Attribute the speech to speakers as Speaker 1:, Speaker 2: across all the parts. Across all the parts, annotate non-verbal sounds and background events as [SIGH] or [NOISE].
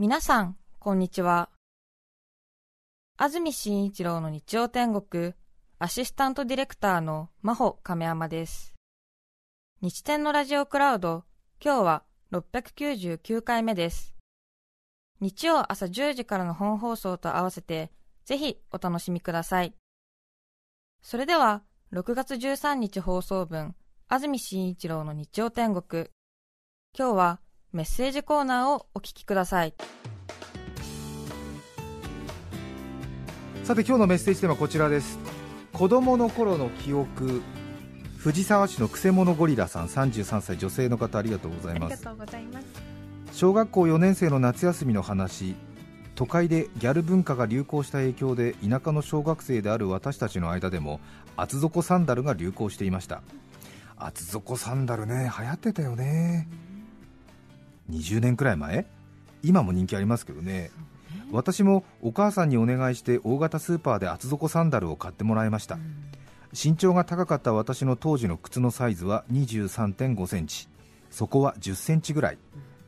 Speaker 1: 皆さん、こんにちは。安住紳一郎の日曜天国、アシスタントディレクターの真帆亀山です。日天のラジオクラウド、今日は699回目です。日曜朝10時からの本放送と合わせて、ぜひお楽しみください。それでは、6月13日放送分、安住紳一郎の日曜天国。今日はメッセージコーナーをお聞きください。
Speaker 2: さて今日のメッセージテーマはこちらです。子供の頃の記憶。藤沢市のくせ者ゴリラさん33歳女性の方ありがとうございます。小学校4年生の夏休みの話。都会でギャル文化が流行した影響で田舎の小学生である私たちの間でも厚底サンダルが流行していました。厚底サンダルね流行ってたよね20年くらい前？今も人気ありますけどね。私もお母さんにお願いして大型スーパーで厚底サンダルを買ってもらいました、身長が高かった私の当時の靴のサイズは23.5センチ。底は10センチぐらい。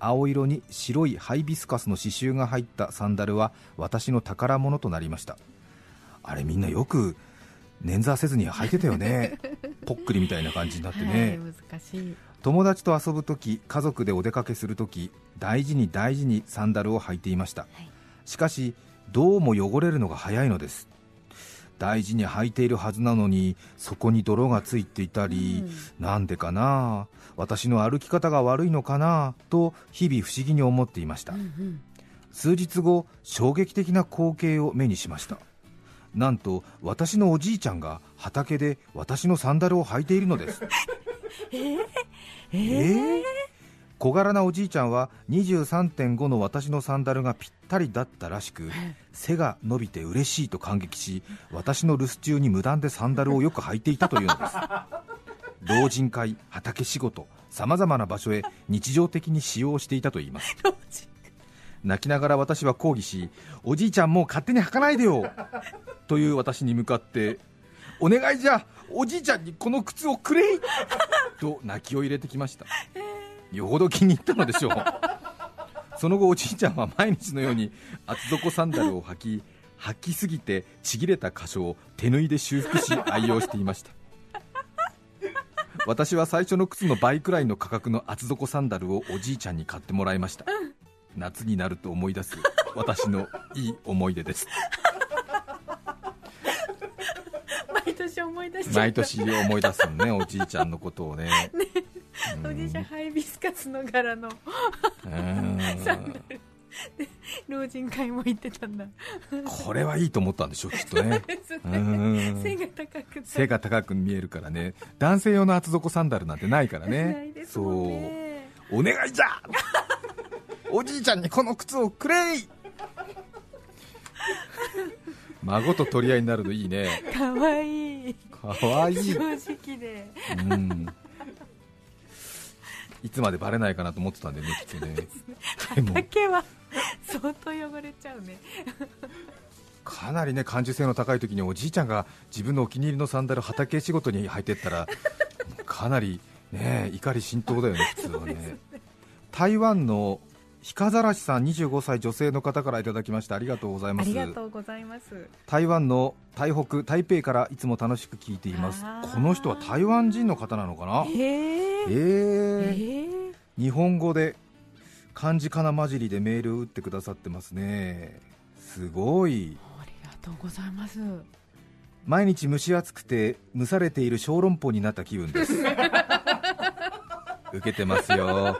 Speaker 2: 青色に白いハイビスカスの刺繍が入ったサンダルは私の宝物となりました。あれみんなよく捻挫せずに履いてたよね。ぽっくりみたいな感じになってね、
Speaker 3: はい、難しい
Speaker 2: 友達と遊ぶとき家族でお出かけするとき大事に大事にサンダルを履いていました、はい、しかしどうも汚れるのが早いのです。大事に履いているはずなのにそこに泥がついていたり、うん、なんでかな私の歩き方が悪いのかなと日々不思議に思っていました、うんうん、数日後衝撃的な光景を目にしました。なんと私のおじいちゃんが畑で私のサンダルを履いているのです [LAUGHS]
Speaker 3: えー、えー、
Speaker 2: 小柄なおじいちゃんは23.5の私のサンダルがぴったりだったらしく背が伸びて嬉しいと感激し私の留守中に無断でサンダルをよく履いていたというのです老人会畑仕事さまざまな場所へ日常的に使用していたといいます泣きながら私は抗議しおじいちゃんもう勝手に履かないでよという私に向かってお願いじゃおじいちゃんにこの靴をくれい。[LAUGHS] と泣きを入れてきました。よほど気に入ったのでしょう。その後おじいちゃんは毎日のように厚底サンダルを履き履きすぎてちぎれた箇所を手縫いで修復し愛用していました。私は最初の靴の倍くらいの価格の厚底サンダルをおじいちゃんに買ってもらいました。夏になると思い出す私のいい思い出です
Speaker 3: 年思い出し
Speaker 2: 毎年思い出すのね [LAUGHS] おじいちゃんのことをね。ね、
Speaker 3: おじいちゃんハイビスカスの柄の。サンダル。で老人会も行ってたんだ。
Speaker 2: これはいいと思ったんでしょうきっとね。
Speaker 3: ね。背が高く
Speaker 2: 背が高く見えるからね。男性用の厚底サンダルなんてないからね、
Speaker 3: ね、そう。
Speaker 2: お願いじゃ！[LAUGHS] おじいちゃんにこの靴をくれい孫と取り合いになるのいいね。
Speaker 3: かわいい。
Speaker 2: かわいい。
Speaker 3: 正直で。
Speaker 2: うん。いつまでバレないかなと思ってたんでねきっとね。[LAUGHS]
Speaker 3: 畑は相当汚れちゃうね。
Speaker 2: かなりね感受性の高い時におじいちゃんが自分のお気に入りのサンダル畑仕事に履いてったら [LAUGHS] かなりね怒り心頭だよね普通はね、ね、台湾のひかざらしさん25歳女性の方からいただきましてありがとうございます。
Speaker 3: ありがとうございます。
Speaker 2: 台湾の台北台北からいつも楽しく聞いています。この人は台湾人の方なのかな？
Speaker 3: えー、え
Speaker 2: ー、日本語で漢字かな混じりでメールを打ってくださってますね。すごい。
Speaker 3: ありがとうございます。
Speaker 2: 毎日蒸し暑くて蒸されている小籠包になった気分です。[LAUGHS] 受けてますよ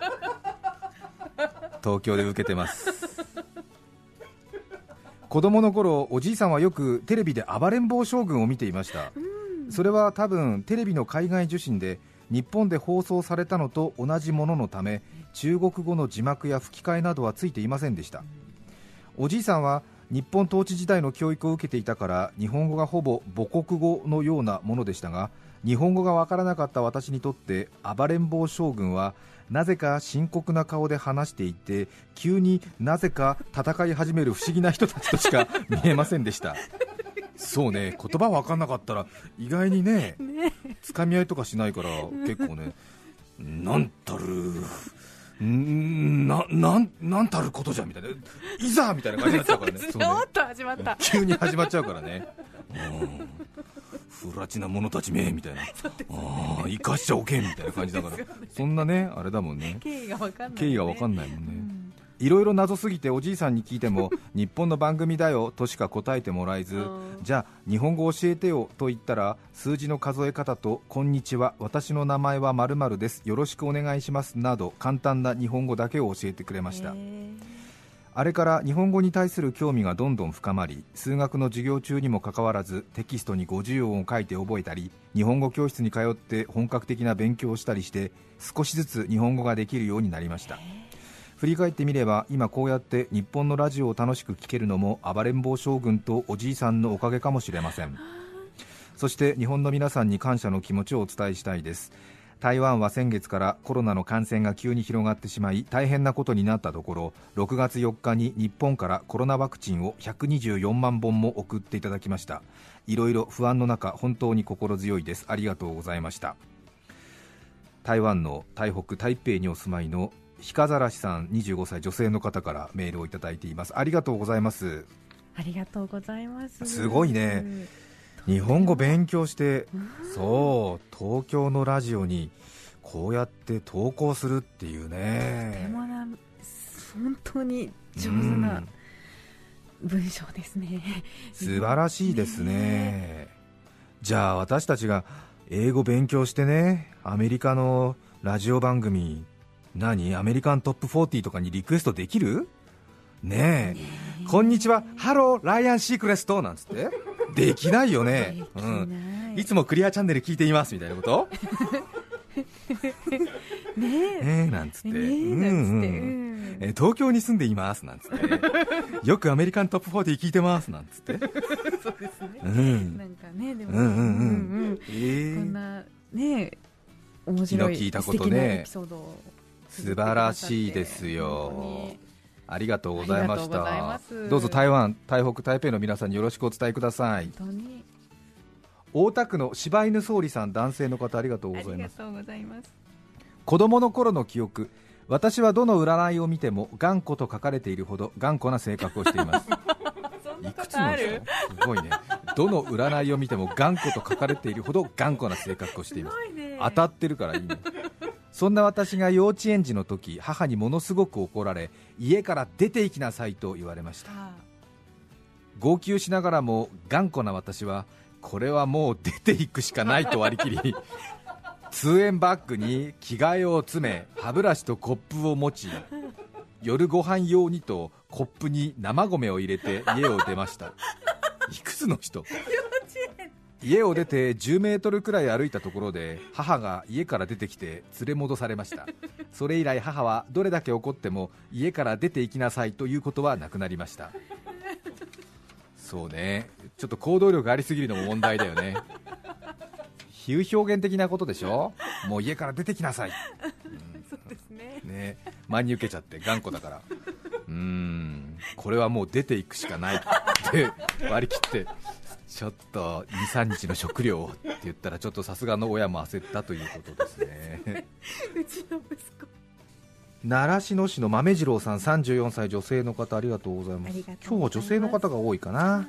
Speaker 2: 東京で受けてます。子供の頃おじいさんはよくテレビで暴れん坊将軍を見ていました、それは多分テレビの海外受信で日本で放送されたのと同じもののため中国語の字幕や吹き替えなどはついていませんでした。おじいさんは日本統治時代の教育を受けていたから日本語がほぼ母国語のようなものでしたが日本語がわからなかった私にとって暴れん坊将軍はなぜか深刻な顔で話していて急になぜか戦い始める不思議な人たちとしか [LAUGHS] 見えませんでした。そうね言葉分かんなかったら意外にねつかみ合いとかしないから結構ねなんたるんななんなんたることじゃみたいな。いざみたいな感じになっちゃうからね。[LAUGHS]
Speaker 3: そうですね。おっと始まった。
Speaker 2: 急に始まっちゃうからね不らちな者たちめみたいな、[LAUGHS] ああ生かしちゃおけんみたいな感じだから、[LAUGHS] そんなねあれだもんね。
Speaker 3: 経緯が分かんない、
Speaker 2: 経緯が分かんないもんね、いろいろ謎すぎておじいさんに聞いても [LAUGHS] 日本の番組だよとしか答えてもらえずじゃあ日本語教えてよと言ったら数字の数え方とこんにちは私の名前はまるです。よろしくお願いします。など簡単な日本語だけを教えてくれましたあれから日本語に対する興味がどんどん深まり数学の授業中にもかかわらずテキストに50音を書いて覚えたり日本語教室に通って本格的な勉強をしたりして少しずつ日本語ができるようになりました。振り返ってみれば今こうやって日本のラジオを楽しく聴けるのも暴れん坊将軍とおじいさんのおかげかもしれません。そして日本の皆さんに感謝の気持ちをお伝えしたいです。台湾は先月からコロナの感染が急に広がってしまい大変なことになったところ6月4日に日本からコロナワクチンを124万本も送っていただきました。いろいろ不安の中本当に心強いです。ありがとうございました。台湾の台北台北にお住まいのひかざらしさん25歳女性の方からメールをいただいていますありがとうございます
Speaker 3: ありがとうございます
Speaker 2: すごいね日本語勉強してそう東京のラジオにこうやって投稿するっていうね。
Speaker 3: とてもな本当に上手な文章ですね。
Speaker 2: 素晴らしいですね。ね。じゃあ私たちが英語勉強してねアメリカのラジオ番組何？アメリカントップ40とかにリクエストできる？ねえ。こんにちは。ハローライアンシークレスト。なんつってできないよね。うん、いつもクリアチャンネル聞いていますみたいなこと？[LAUGHS]
Speaker 3: ね
Speaker 2: え。なんつって、え東京に住んでいますなんつって。[LAUGHS] よくアメリカントップ40聞いてますなんつって。[LAUGHS]
Speaker 3: そうですね、うん、なんかねでも、うんうんうん。うんえー、こんなね面白い聞いたことね。
Speaker 2: 素晴らしいですよありがとうございました。どうぞ台湾台北台北の皆さんによろしくお伝えください。大田区の柴犬総理さん男性の方ありがとうございます。子供の頃の記憶私はどの占いを見ても頑固と書かれているほど頑固な性格をしています。[LAUGHS] いくつの人すごいね。どの占いを見ても頑固と書かれているほど頑固な性格をしています。当たってるからいいねそんな私が幼稚園児の時母にものすごく怒られ家から出て行きなさいと言われました。号泣しながらも頑固な私はこれはもう出ていくしかないと割り切り [LAUGHS] 通園バッグに着替えを詰め歯ブラシとコップを持ち夜ご飯用にとコップに生米を入れて家を出ました。[LAUGHS] いくつの人？家を出て10メートルくらい歩いたところで母が家から出てきて連れ戻されました。それ以来母はどれだけ怒っても家から出て行きなさいということはなくなりました。そうね。ちょっと行動力がありすぎるのも問題だよね。比喩表現的なことでしょ？もう家から出てきなさい、
Speaker 3: うん、そうですね。
Speaker 2: ね。真に受けちゃって頑固だから。うーん。これはもう出ていくしかないって割り切ってちょっと23日の食料って言ったらちょっとさすがの親も焦ったということですね。
Speaker 3: うちの息子。
Speaker 2: 習志野市の豆次郎さん34歳女性の方ありがとうございます。今日は女性の方が多いかな。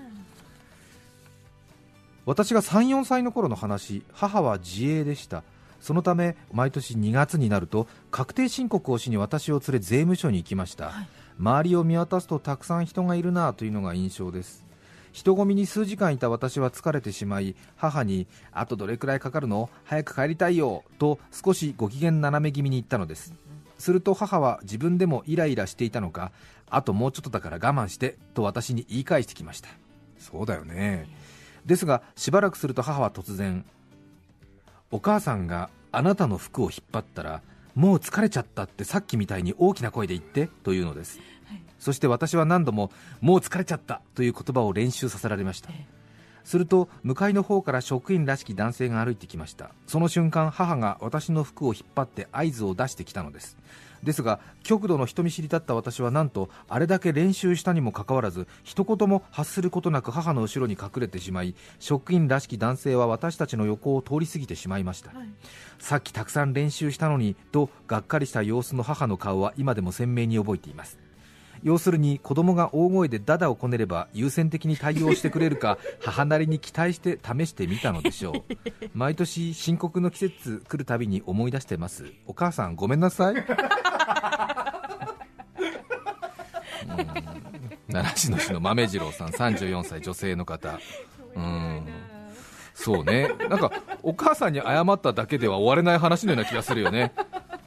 Speaker 2: 私が34歳の頃の話母は自営でした。そのため毎年2月になると確定申告をしに私を連れ税務署に行きました、はい、周りを見渡すとたくさん人がいるなというのが印象です人混みに数時間いた私は疲れてしまい母にあとどれくらいかかるの？早く帰りたいよと少しご機嫌斜め気味に言ったのです。すると母は自分でもイライラしていたのか？あともうちょっとだから我慢してと私に言い返してきました。そうだよね。ですがしばらくすると母は突然お母さんがあなたの服を引っ張ったらもう疲れちゃったってさっきみたいに大きな声で言ってというのです。そして私は何度ももう疲れちゃったという言葉を練習させられました。すると向かいの方から職員らしき男性が歩いてきました。その瞬間母が私の服を引っ張って合図を出してきたのですですが極度の人見知りだった私はなんとあれだけ練習したにもかかわらず一言も発することなく母の後ろに隠れてしまい職員らしき男性は私たちの横を通り過ぎてしまいました、はい、さっきたくさん練習したのにとがっかりした様子の母の顔は今でも鮮明に覚えています要するに子供が大声でダダをこねれば優先的に対応してくれるか [LAUGHS] 母なりに期待して試してみたのでしょう。毎年深刻の季節来るたびに思い出してます。お母さんごめんなさい。奈良市の市の豆次郎さん34歳女性の方。うん。そうね。なんかお母さんに謝っただけでは終われない話のような気がするよね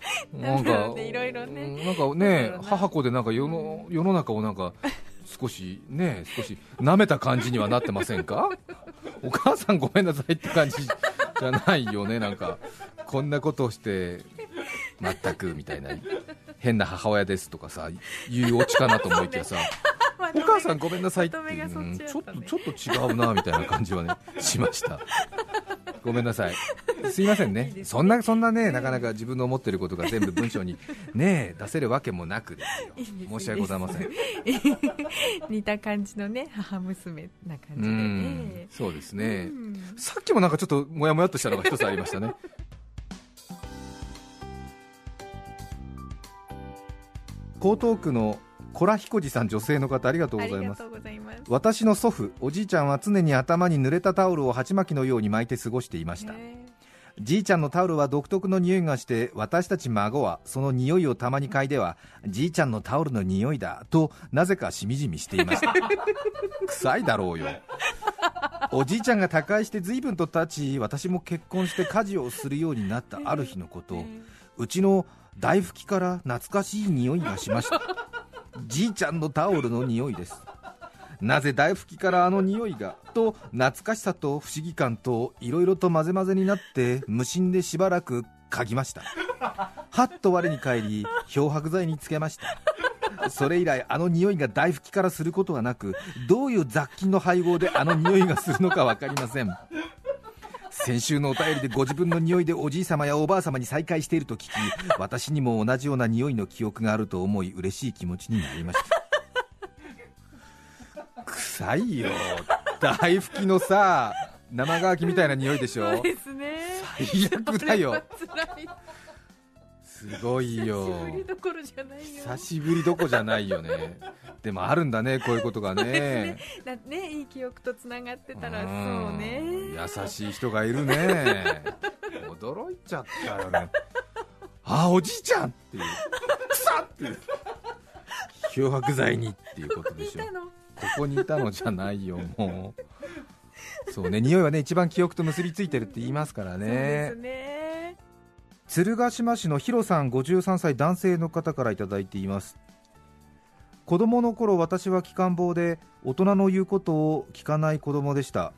Speaker 2: [LAUGHS]
Speaker 3: なんか、いろいろ
Speaker 2: ね、なんかね、母子でなんか世の世の中をなんか少しね、少し舐めた感じにはなってませんか？[LAUGHS] お母さんごめんなさいって感じじゃないよね、なんか。こんなことをして全くみたいな。変な母親ですとかさ言うオチかなと思いきやさ。お母さんごめんなさいって、うん、ちょっとちょっと違うなみたいな感じはねしましたごめんなさい、すいませんね、いいね。そんなそんなね、なかなか自分の思っていることが全部文章にね出せるわけもなくですよ、申し訳ございません。[LAUGHS]
Speaker 3: 似た感じのね母娘な感じでね、
Speaker 2: そうですね、さっきもなんかちょっともやもやっとしたのが一つありましたね。江東区のコラヒコジさん女性の方ありがとうございます。私の祖父おじいちゃんは常に頭に濡れたタオルを鉢巻きのように巻いて過ごしていました。じいちゃんのタオルは独特の匂いがして私たち孫はその匂いをたまに嗅いではじいちゃんのタオルの匂いだとなぜかしみじみしていました [LAUGHS] 臭いだろうよ。おじいちゃんが他界して随分と経ち私も結婚して家事をするようになったある日のこと。うちの大拭きから懐かしい匂いがしましたじいちゃんのタオルの匂いです。なぜ大拭きからあの匂いが？と懐かしさと不思議感といろいろと混ぜ混ぜになって無心でしばらく嗅ぎました。はっと我に返り漂白剤につけました。それ以来あの匂いが大拭きからすることはなくどういう雑菌の配合であの匂いがするのか分かりません。先週のお便りでご自分の匂いでおじい様やおばあ様に再会していると聞き私にも同じような匂いの記憶があると思い嬉しい気持ちになりました。臭いよ。大拭きのさ生乾きみたいな匂いでしょ？
Speaker 3: そうですね。
Speaker 2: 最悪だよすごいよ。
Speaker 3: 久しぶりどころじゃないよ。
Speaker 2: 久しぶりどこじゃないよね。でもあるんだねこういうことがね。ね。
Speaker 3: ねいい記憶とつながってたらそうね。
Speaker 2: 優しい人がいるね。驚いちゃったよね。あおじいちゃん！っていう。草っていう。漂白剤にっていうことでしょ。ここにいたのじゃないよもう。そうね匂いはね一番記憶と結びついてるって言いますからね。
Speaker 3: そうですね
Speaker 2: 鶴ヶ島市のヒロさん53歳男性の方からいただいています。子供の頃私は機関棒で大人の言うことを聞かない子供でした。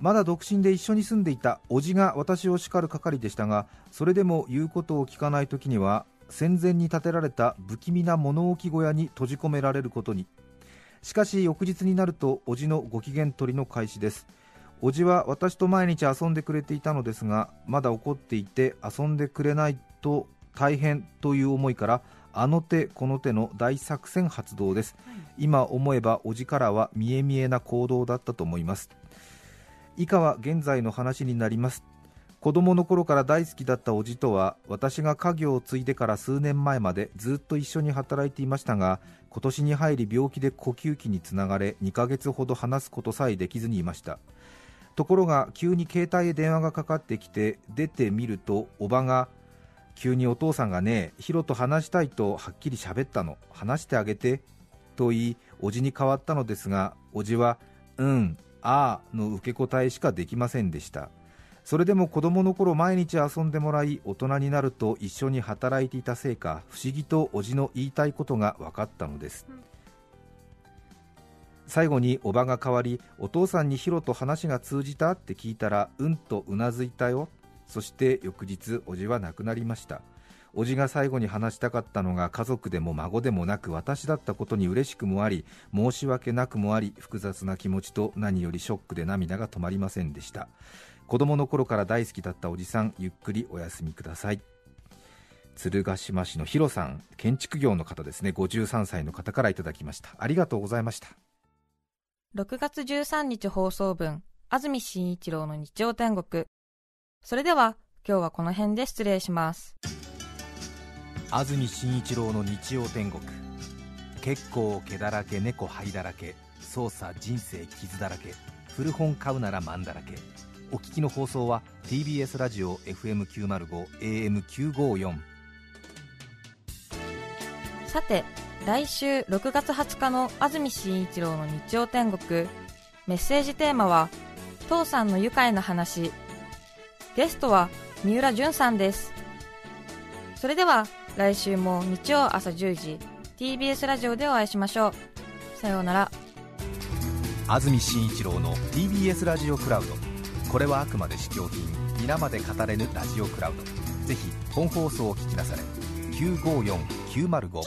Speaker 2: まだ独身で一緒に住んでいた叔父が私を叱る係でしたがそれでも言うことを聞かない時には戦前に建てられた不気味な物置小屋に閉じ込められることに。しかし翌日になると叔父のご機嫌取りの開始です。叔父は私と毎日遊んでくれていたのですがまだ怒っていて遊んでくれないと大変という思いからあの手この手の大作戦発動です、はい、今思えば叔父からは見え見えな行動だったと思います。以下は現在の話になります。子供の頃から大好きだった叔父とは私が家業を継いでから数年前までずっと一緒に働いていましたが今年に入り病気で呼吸器につながれ2ヶ月ほど話すことさえできずにいましたところが急に携帯へ電話がかかってきて出てみるとおばが急にお父さんがねヒロと話したいとはっきり喋ったの。話してあげてと言いおじに変わったのですがおじはうんああの受け答えしかできませんでした。それでも子供の頃毎日遊んでもらい大人になると一緒に働いていたせいか不思議とおじの言いたいことが分かったのです、うん最後におばが代わりお父さんにヒロと話が通じたって聞いたらうんとうなずいたよ。そして翌日おじは亡くなりました。おじが最後に話したかったのが家族でも孫でもなく私だったことに嬉しくもあり申し訳なくもあり複雑な気持ちと何よりショックで涙が止まりませんでした。子供の頃から大好きだったおじさんゆっくりお休みください。鶴ヶ島市のヒロさん建築業の方ですね。53歳の方からいただきました。ありがとうございました。
Speaker 1: 6月13日放送分安住紳一郎の日曜天国。それでは今日はこの辺で失礼します。
Speaker 2: 安住紳一郎の日曜天国。結構毛だらけ猫灰だらけ捜査人生傷だらけ古本買うならマンだらけ。お聞きの放送は TBS ラジオ FM905 AM954
Speaker 1: さて来週6月20日の安住紳一郎の日曜天国。メッセージテーマは「父さんの愉快な話」ゲストは三浦淳さんです。それでは来週も日曜朝10時 TBS ラジオでお会いしましょう。さようなら。
Speaker 2: 安住紳一郎の TBS ラジオクラウド。これはあくまで試供品。皆まで語れぬラジオクラウド。ぜひ本放送を聞きなされ。954905